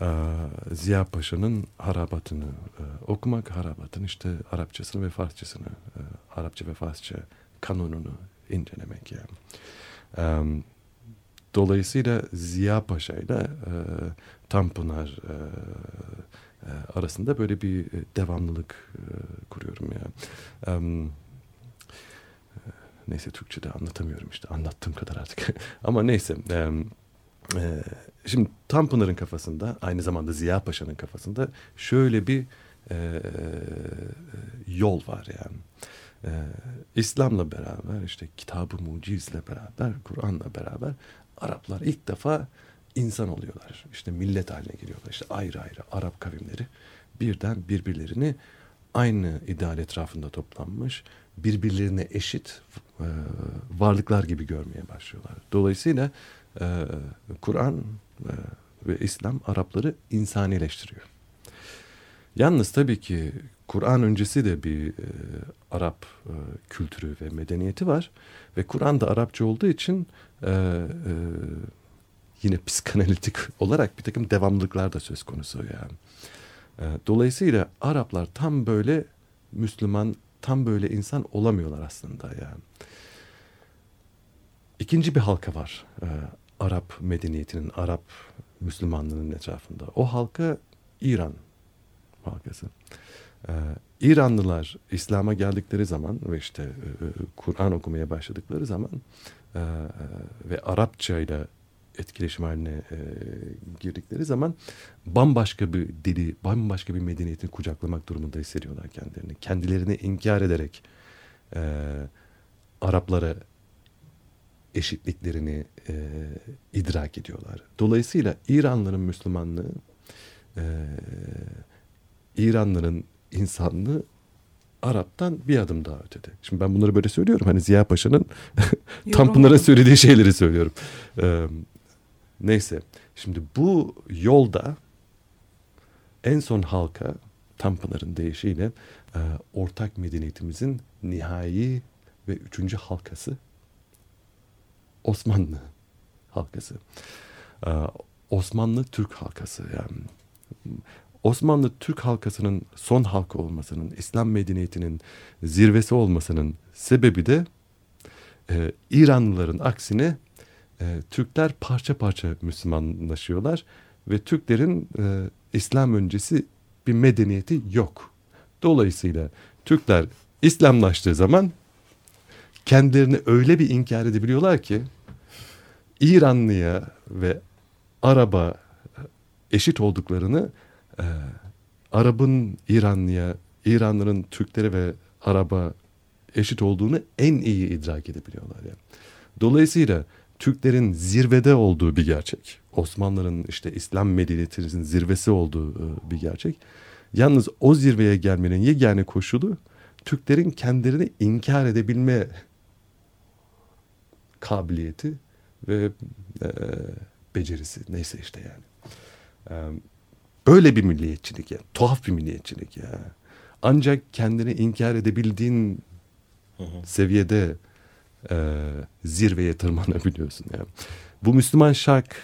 e, Ziya Paşa'nın harabatını e, okumak, harabatın işte Arapçasını ve Farsçasını, e, Arapça ve Farsça kanununu incelemek yani. Um, dolayısıyla Ziya Paşa ile e, Tanpınar e, e, arasında böyle bir devamlılık e, kuruyorum ya. Um, neyse Türkçe'de anlatamıyorum işte anlattığım kadar artık. Ama neyse. E, e, şimdi Tanpınar'ın kafasında aynı zamanda Ziya Paşa'nın kafasında şöyle bir e, yol var yani e, İslam'la beraber işte kitabı mucizle beraber Kur'an'la beraber Araplar ilk defa insan oluyorlar. İşte millet haline geliyorlar. İşte ayrı ayrı Arap kavimleri birden birbirlerini aynı ideal etrafında toplanmış, birbirlerine eşit e, varlıklar gibi görmeye başlıyorlar. Dolayısıyla e, Kur'an e, ve İslam Arapları insanileştiriyor. Yalnız tabii ki Kur'an öncesi de bir e, Arap e, kültürü ve medeniyeti var. Ve Kur'an da Arapça olduğu için e, e, yine psikanalitik olarak bir takım devamlılıklar da söz konusu yani. E, dolayısıyla Araplar tam böyle Müslüman, tam böyle insan olamıyorlar aslında yani. İkinci bir halka var. E, Arap medeniyetinin, Arap Müslümanlığının etrafında. O halka İran halkası. Ee, İranlılar İslam'a geldikleri zaman ve işte e, e, Kur'an okumaya başladıkları zaman e, ve Arapça ile etkileşim haline e, girdikleri zaman bambaşka bir dili, bambaşka bir medeniyetini kucaklamak durumunda hissediyorlar kendilerini. Kendilerini inkar ederek e, Araplara eşitliklerini e, idrak ediyorlar. Dolayısıyla İranlıların Müslümanlığı e, İranlıların insanlığı Arap'tan bir adım daha ötede. Şimdi ben bunları böyle söylüyorum. Hani Ziya Paşa'nın Tanpınar'a söylediği şeyleri söylüyorum. Ee, neyse. Şimdi bu yolda en son halka Tanpınar'ın deyişiyle e, ortak medeniyetimizin nihai ve üçüncü halkası Osmanlı halkası. Ee, Osmanlı Türk halkası yani Osmanlı Türk halkasının son halkı olmasının, İslam medeniyetinin zirvesi olmasının sebebi de e, İranlıların aksine e, Türkler parça parça Müslümanlaşıyorlar ve Türklerin e, İslam öncesi bir medeniyeti yok. Dolayısıyla Türkler İslamlaştığı zaman kendilerini öyle bir inkar edebiliyorlar ki İranlıya ve Araba eşit olduklarını e, Arap'ın İranlıya, İranlıların Türklere ve Arap'a eşit olduğunu en iyi idrak edebiliyorlar. Yani. Dolayısıyla Türklerin zirvede olduğu bir gerçek. Osmanlıların işte İslam medeniyetinin zirvesi olduğu e, bir gerçek. Yalnız o zirveye gelmenin yegane koşulu Türklerin kendilerini inkar edebilme kabiliyeti ve e, becerisi neyse işte yani. E, böyle bir milliyetçilik ya. Tuhaf bir milliyetçilik ya. Ancak kendini inkar edebildiğin seviyede e, zirveye tırmanabiliyorsun. Yani. Bu Müslüman şark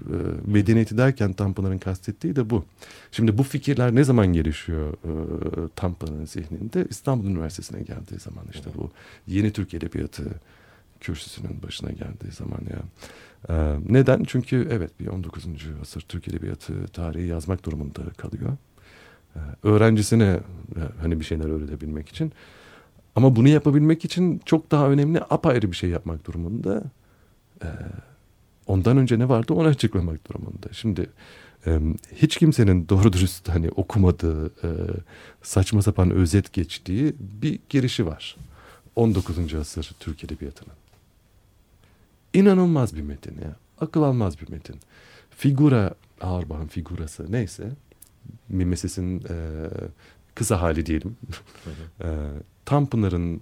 e, medeniyeti derken Tanpınar'ın kastettiği de bu. Şimdi bu fikirler ne zaman gelişiyor e, Tanpınar'ın zihninde? İstanbul Üniversitesi'ne geldiği zaman işte bu yeni Türk Edebiyatı kürsüsünün başına geldiği zaman ya. E, neden? Çünkü evet bir 19. asır Türk Edebiyatı tarihi yazmak durumunda kalıyor. E, öğrencisine e, hani bir şeyler öğretebilmek için. Ama bunu yapabilmek için çok daha önemli apayrı bir şey yapmak durumunda. E, ondan önce ne vardı onu açıklamak durumunda. Şimdi hiç kimsenin doğru dürüst hani okumadığı, e, saçma sapan özet geçtiği bir girişi var. 19. asır Türk Edebiyatı'nın. İnanılmaz bir metin ya. Akıl almaz bir metin. Figura, Auerbach'ın figurası neyse, Mimesis'in e, kısa hali diyelim. e, Tanpınar'ın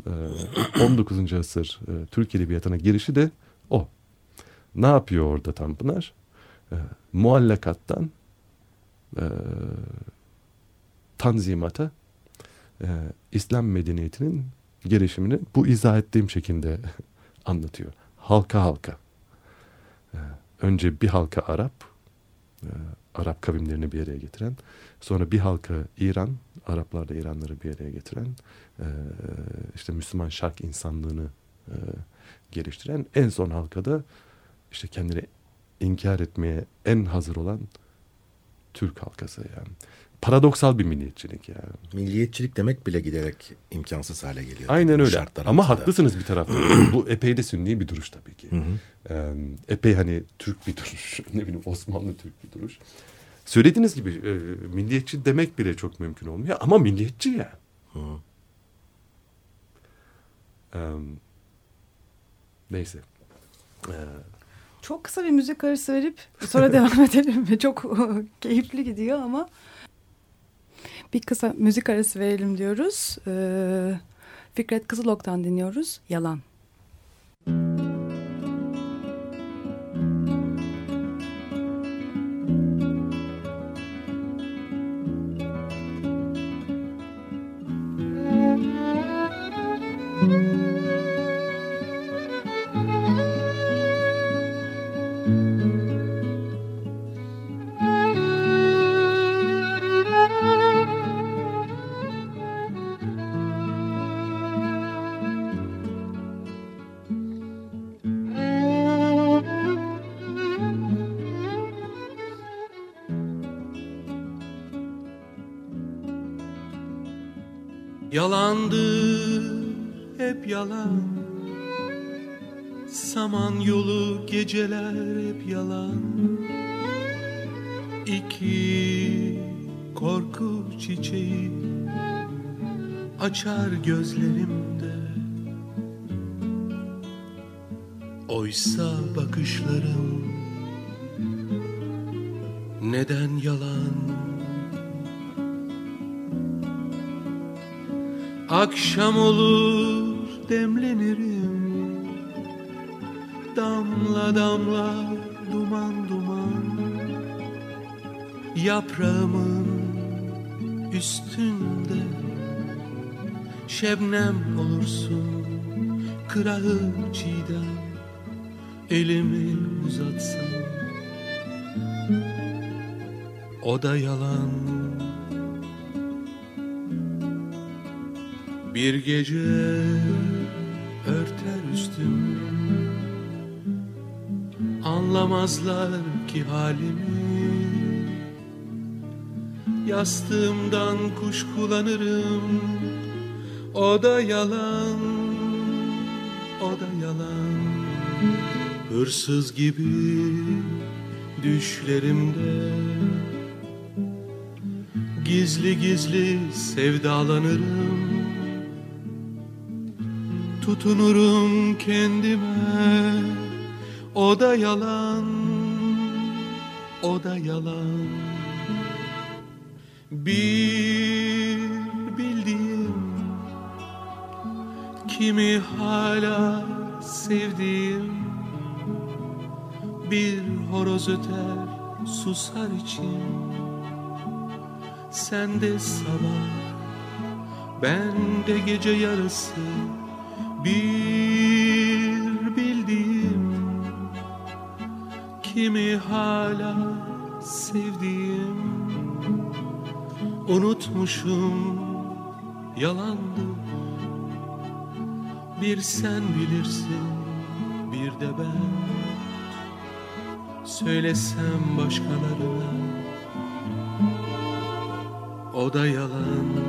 e, 19. asır e, Türk Edebiyatı'na girişi de o. Ne yapıyor orada Tanpınar? E, muallakattan e, tanzimata e, İslam medeniyetinin gelişimini bu izah ettiğim şekilde anlatıyor. Halka halka. E, önce bir halka Arap, e, Arap kavimlerini bir araya getiren, sonra bir halka İran, Araplarla İranları bir araya getiren, e, işte Müslüman şark insanlığını e, geliştiren, en son halkada işte kendini inkar etmeye en hazır olan Türk halkası yani. Paradoksal bir milliyetçilik yani. Milliyetçilik demek bile giderek imkansız hale geliyor. Aynen öyle. Ama altında. haklısınız bir taraftan. Bu epey de sünni bir duruş tabii ki. Hı hı. Ee, epey hani Türk bir duruş. ne bileyim Osmanlı Türk bir duruş. Söylediğiniz gibi e, milliyetçi demek bile çok mümkün olmuyor. Ama milliyetçi ya. Hı. Ee, neyse. Ee, Çok kısa bir müzik arası verip sonra devam edelim. Çok keyifli gidiyor ama bir kısa müzik arası verelim diyoruz. Ee, Fikret Kızılok'tan dinliyoruz. Yalan. Yalandı hep yalan. Saman yolu geceler hep yalan. İki korku çiçeği Açar gözlerimde. Oysa bakışlarım Neden yalan Akşam olur demlenirim. Damla damla duman duman. Yaprağımın üstünde Şebnem olursun kırağı çiğdem Elimi uzatsam. O da yalan Bir gece örter üstüm. Anlamazlar ki halimi. Yastığımdan kuşkulanırım O da yalan O da yalan. Hırsız gibi düşlerimde. Gizli gizli sevdalanırım Tutunurum kendime. O da yalan O da yalan. Bir bildiğim Kimi hala sevdiğim Bir horoz öter susar için. Sen de sabah Ben de gece yarısı bir bildiğim Kimi hala sevdiğim. Unutmuşum yalandı. Bir sen bilirsin bir de ben. Söylesem başkalarına O da yalan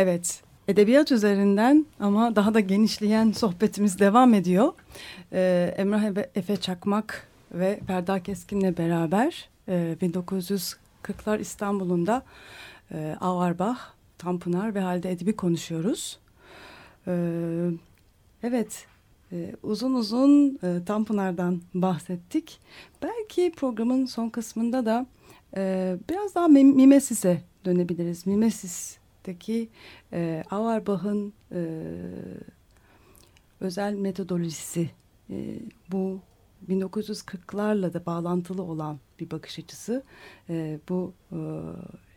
Evet, edebiyat üzerinden ama daha da genişleyen sohbetimiz devam ediyor. Ee, Emrah Efe, Çakmak ve Ferda Keskin'le beraber e, 1940'lar İstanbul'unda e, Auerbach, Tanpınar ve Halide Edip'i konuşuyoruz. Ee, evet, e, uzun uzun e, Tanpınar'dan bahsettik. Belki programın son kısmında da e, biraz daha Mimesis'e dönebiliriz. Mimesis'teki e, Auerbach'ın e, özel metodolojisi e, bu 1940'larla da bağlantılı olan bir bakış açısı. E, bu e,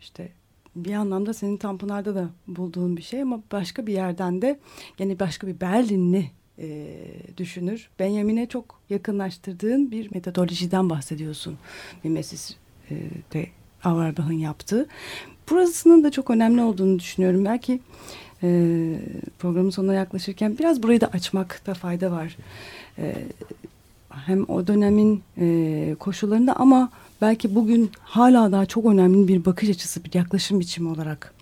işte bir anlamda senin Tanpınar'da da bulduğun bir şey ama başka bir yerden de gene başka bir Berlinli e, düşünür. Benjamin'e çok yakınlaştırdığın bir metodolojiden bahsediyorsun. Mimesis e, de Auerbach'ın yaptığı. Burasının da çok önemli olduğunu düşünüyorum. Belki e, programın sonuna yaklaşırken biraz burayı da açmakta fayda var. E, hem o dönemin e, koşullarında ama belki bugün hala daha çok önemli bir bakış açısı, bir yaklaşım biçimi olarak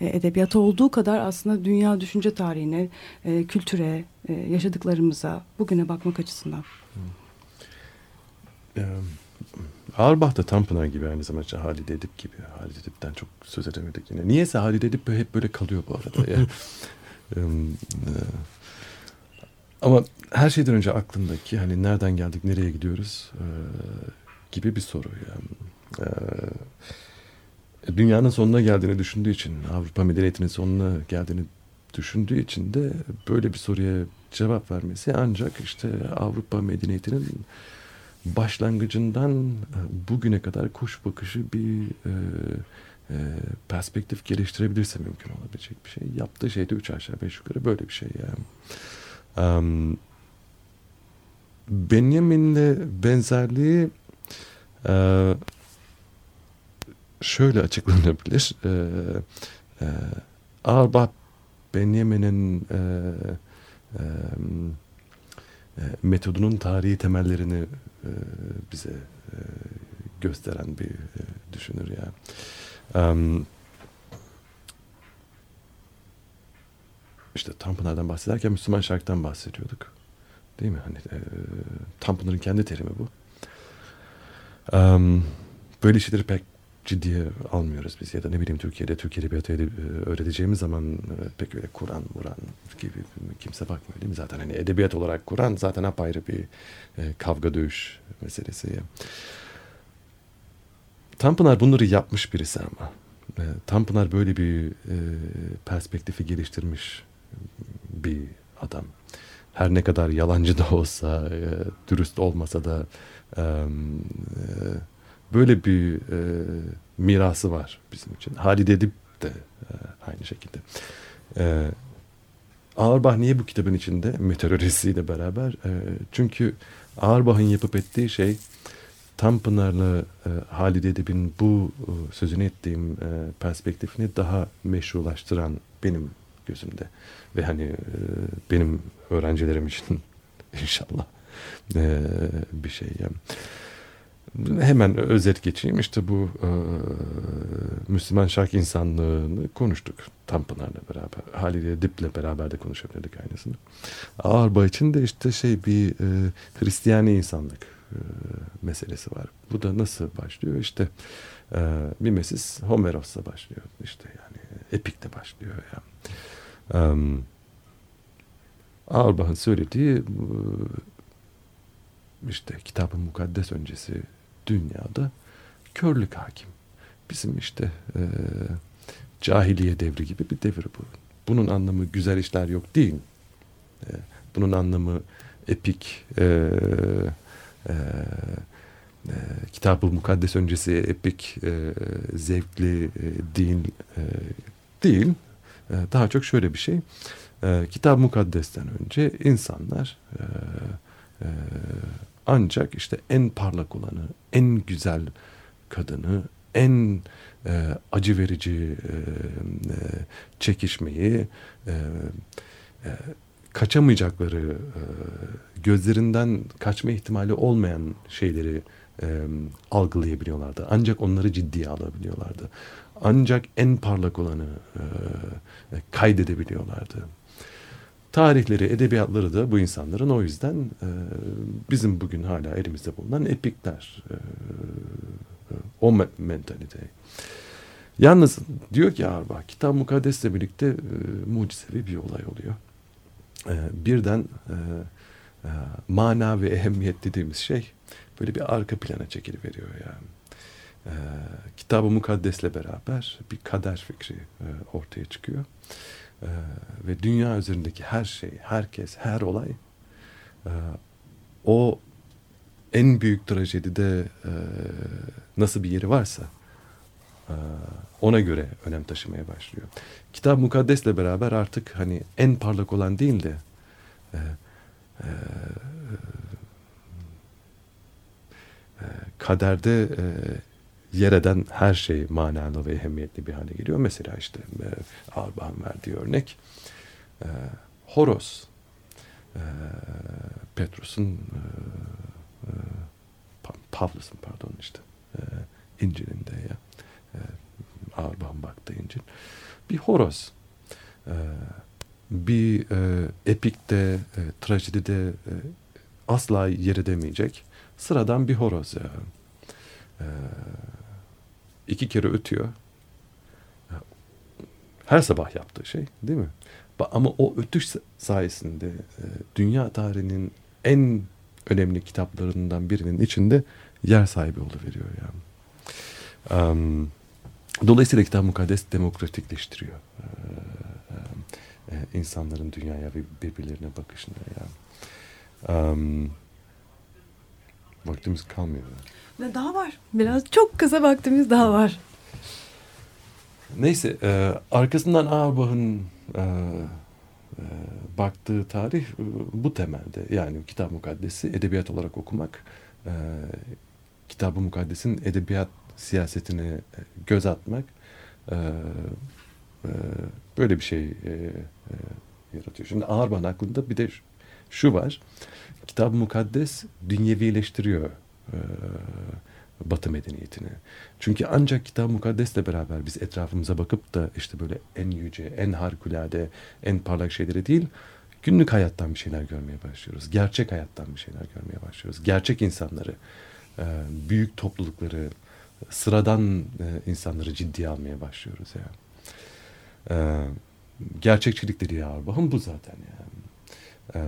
e, edebiyata olduğu kadar aslında dünya düşünce tarihine, e, kültüre, e, yaşadıklarımıza, bugüne bakmak açısından. Ee, Auerbach da Tanpınar gibi aynı zamanda Halide Edip gibi. Halide Edip'ten çok söz edemedik yine. Niyeyse Halide Edip hep böyle kalıyor bu arada. Yani, e, ama her şeyden önce aklımdaki hani nereden geldik, nereye gidiyoruz e, gibi bir soru. Yani. E, dünyanın sonuna geldiğini düşündüğü için, Avrupa medeniyetinin sonuna geldiğini düşündüğü için de böyle bir soruya cevap vermesi ancak işte Avrupa medeniyetinin başlangıcından bugüne kadar kuş bakışı bir e, e, perspektif geliştirebilirse mümkün olabilecek bir şey. Yaptığı şey de üç aşağı beş yukarı böyle bir şey yani. Um, Benjamin'le benzerliği e, şöyle açıklanabilir. E, e, Auerbach Benjamin'in e, e, e, metodunun tarihi temellerini e, bize e, gösteren bir e, düşünür ya. Um, işte Tanpınar'dan bahsederken Müslüman şarkıdan bahsediyorduk. Değil mi? Hani e, Tanpınar'ın kendi terimi bu. Um, böyle şeyleri pek ciddiye almıyoruz biz ya da ne bileyim Türkiye'de Türk Edebiyatı öğreteceğimiz zaman pek öyle Kur'an, Muran gibi kimse bakmıyor değil mi? Zaten hani edebiyat olarak Kur'an zaten apayrı bir e, kavga dövüş meselesi. Ya. Tanpınar bunları yapmış birisi ama. E, Tanpınar böyle bir e, perspektifi geliştirmiş bir adam. Her ne kadar yalancı da olsa, e, dürüst olmasa da e, e, böyle bir e, mirası var bizim için. Halide Edip de e, aynı şekilde. E, Ağırbah niye bu kitabın içinde? Meteorolojisiyle beraber. E, çünkü Ağırbah'ın yapıp ettiği şey Tanpınar'la e, Halide Edip'in bu e, sözünü ettiğim e, perspektifini daha meşrulaştıran benim gözümde. Ve hani e, benim öğrencilerim için inşallah e, bir şey. Yani. Hemen özet geçeyim. İşte bu e, Müslüman şark insanlığını konuştuk Tanpınar'la beraber. Halide Edip'le beraber de konuşabilirdik aynısını. Ağırba için de işte şey bir e, Hristiyani insanlık e, meselesi var. Bu da nasıl başlıyor? İşte e, Mimesis Homeros'la başlıyor. İşte yani Epik'te başlıyor. Yani. Um, Auerbach'ın söylediği işte kitabı mukaddes öncesi dünyada körlük hakim. Bizim işte e, cahiliye devri gibi bir devir bu. Bunun anlamı güzel işler yok değil. E, bunun anlamı epik e, e, e, kitabı mukaddes öncesi epik e, zevkli e, değil e, değil. E, daha çok şöyle bir şey. E, kitab mukaddesten önce insanlar e, e, ancak işte en parlak olanı, en güzel kadını, en e, acı verici e, e, çekişmeyi, e, e, kaçamayacakları, e, gözlerinden kaçma ihtimali olmayan şeyleri e, algılayabiliyorlardı. Ancak onları ciddiye alabiliyorlardı. Ancak en parlak olanı e, e kaydedebiliyorlardı. Tarihleri, edebiyatları da bu insanların o yüzden e, bizim bugün hala elimizde bulunan epikler. E, e o me mentalite. Yalnız diyor ki Arbah, kitap mukaddesle birlikte e, mucizevi bir olay oluyor. E, birden e, e, mana ve ehemmiyet dediğimiz şey böyle bir arka plana çekiliveriyor yani. E, kitabı mukaddesle beraber bir kader fikri e, ortaya çıkıyor. Ee, ve dünya üzerindeki her şey, herkes, her olay e, o en büyük trajedide e, nasıl bir yeri varsa e, ona göre önem taşımaya başlıyor. Kitap mukaddesle beraber artık hani en parlak olan değil de e, e, e, kaderde e, yer eden her şey manalı ve ehemmiyetli bir hale geliyor. Mesela işte e, Arbah'ın verdiği örnek e, Horos e, Petrus'un e, e, Pavlus'un pardon işte e, İncil'inde ya e, Arbah'ın baktığı İncil bir Horos e, bir e, epikte e, trajedide e, asla yer edemeyecek sıradan bir horoz ya. E, iki kere ötüyor. Her sabah yaptığı şey değil mi? Ama o ötüş sayesinde e, dünya tarihinin en önemli kitaplarından birinin içinde yer sahibi oluveriyor yani. Um, dolayısıyla kitap mukaddes demokratikleştiriyor ee, e, insanların dünyaya ve birbirlerine bakışını. Yani. Um, vaktimiz kalmıyor. Ne daha var? Biraz çok kısa vaktimiz daha var. Neyse e, arkasından Auerbach'ın e, e, baktığı tarih e, bu temelde. Yani kitap mukaddesi edebiyat olarak okumak, e, kitabı mukaddesin edebiyat siyasetine e, göz atmak e, e, böyle bir şey e, e, yaratıyor. Şimdi Auerbach'ın aklında bir de şu var. Kitab-ı Mukaddes dünyevileştiriyor e, Batı medeniyetini. Çünkü ancak kitap mukaddesle beraber biz etrafımıza bakıp da işte böyle en yüce, en harikulade, en parlak şeyleri değil, günlük hayattan bir şeyler görmeye başlıyoruz. Gerçek hayattan bir şeyler görmeye başlıyoruz. Gerçek insanları, e, büyük toplulukları, sıradan e, insanları ciddiye almaya başlıyoruz yani. E, gerçekçilik dediği Auerbach'ın bu zaten yani.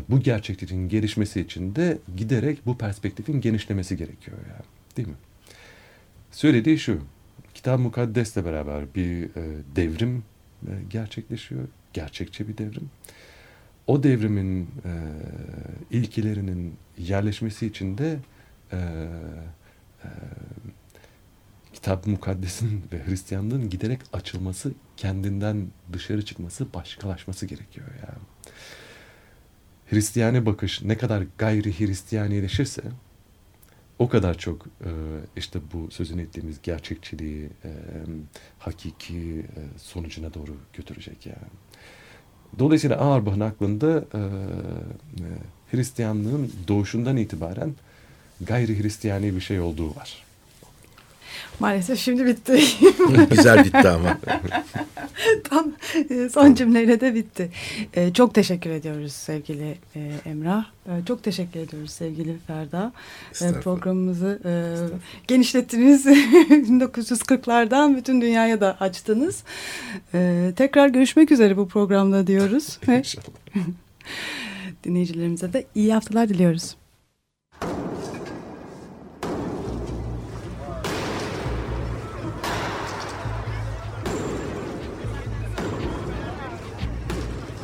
Bu gerçekliğin gelişmesi için de giderek bu perspektifin genişlemesi gerekiyor yani. Değil mi? Söylediği şu. Kitab Mukaddes'le beraber bir e, devrim e, gerçekleşiyor. Gerçekçi bir devrim. O devrimin e, ilkelerinin yerleşmesi için de Kitap Mukaddes'in ve Hristiyanlığın giderek açılması, kendinden dışarı çıkması, başkalaşması gerekiyor yani. Hristiyane bakış ne kadar gayri Hristiyanileşirse o kadar çok e, işte bu sözünü ettiğimiz gerçekçiliği, e, hakiki e, sonucuna doğru götürecek yani. Dolayısıyla Auerbach'ın aklında e, e, Hristiyanlığın doğuşundan itibaren gayri Hristiyani bir şey olduğu var. Maalesef şimdi bitti. Güzel bitti ama. Tam e, son cümleyle de bitti. E, çok teşekkür ediyoruz sevgili e, Emrah. Çok teşekkür ediyoruz sevgili Ferda. Programımızı e, genişlettiniz. 1940'lardan bütün dünyaya da açtınız. Tekrar görüşmek üzere bu programda diyoruz. İnşallah. dinleyicilerimize de iyi haftalar diliyoruz.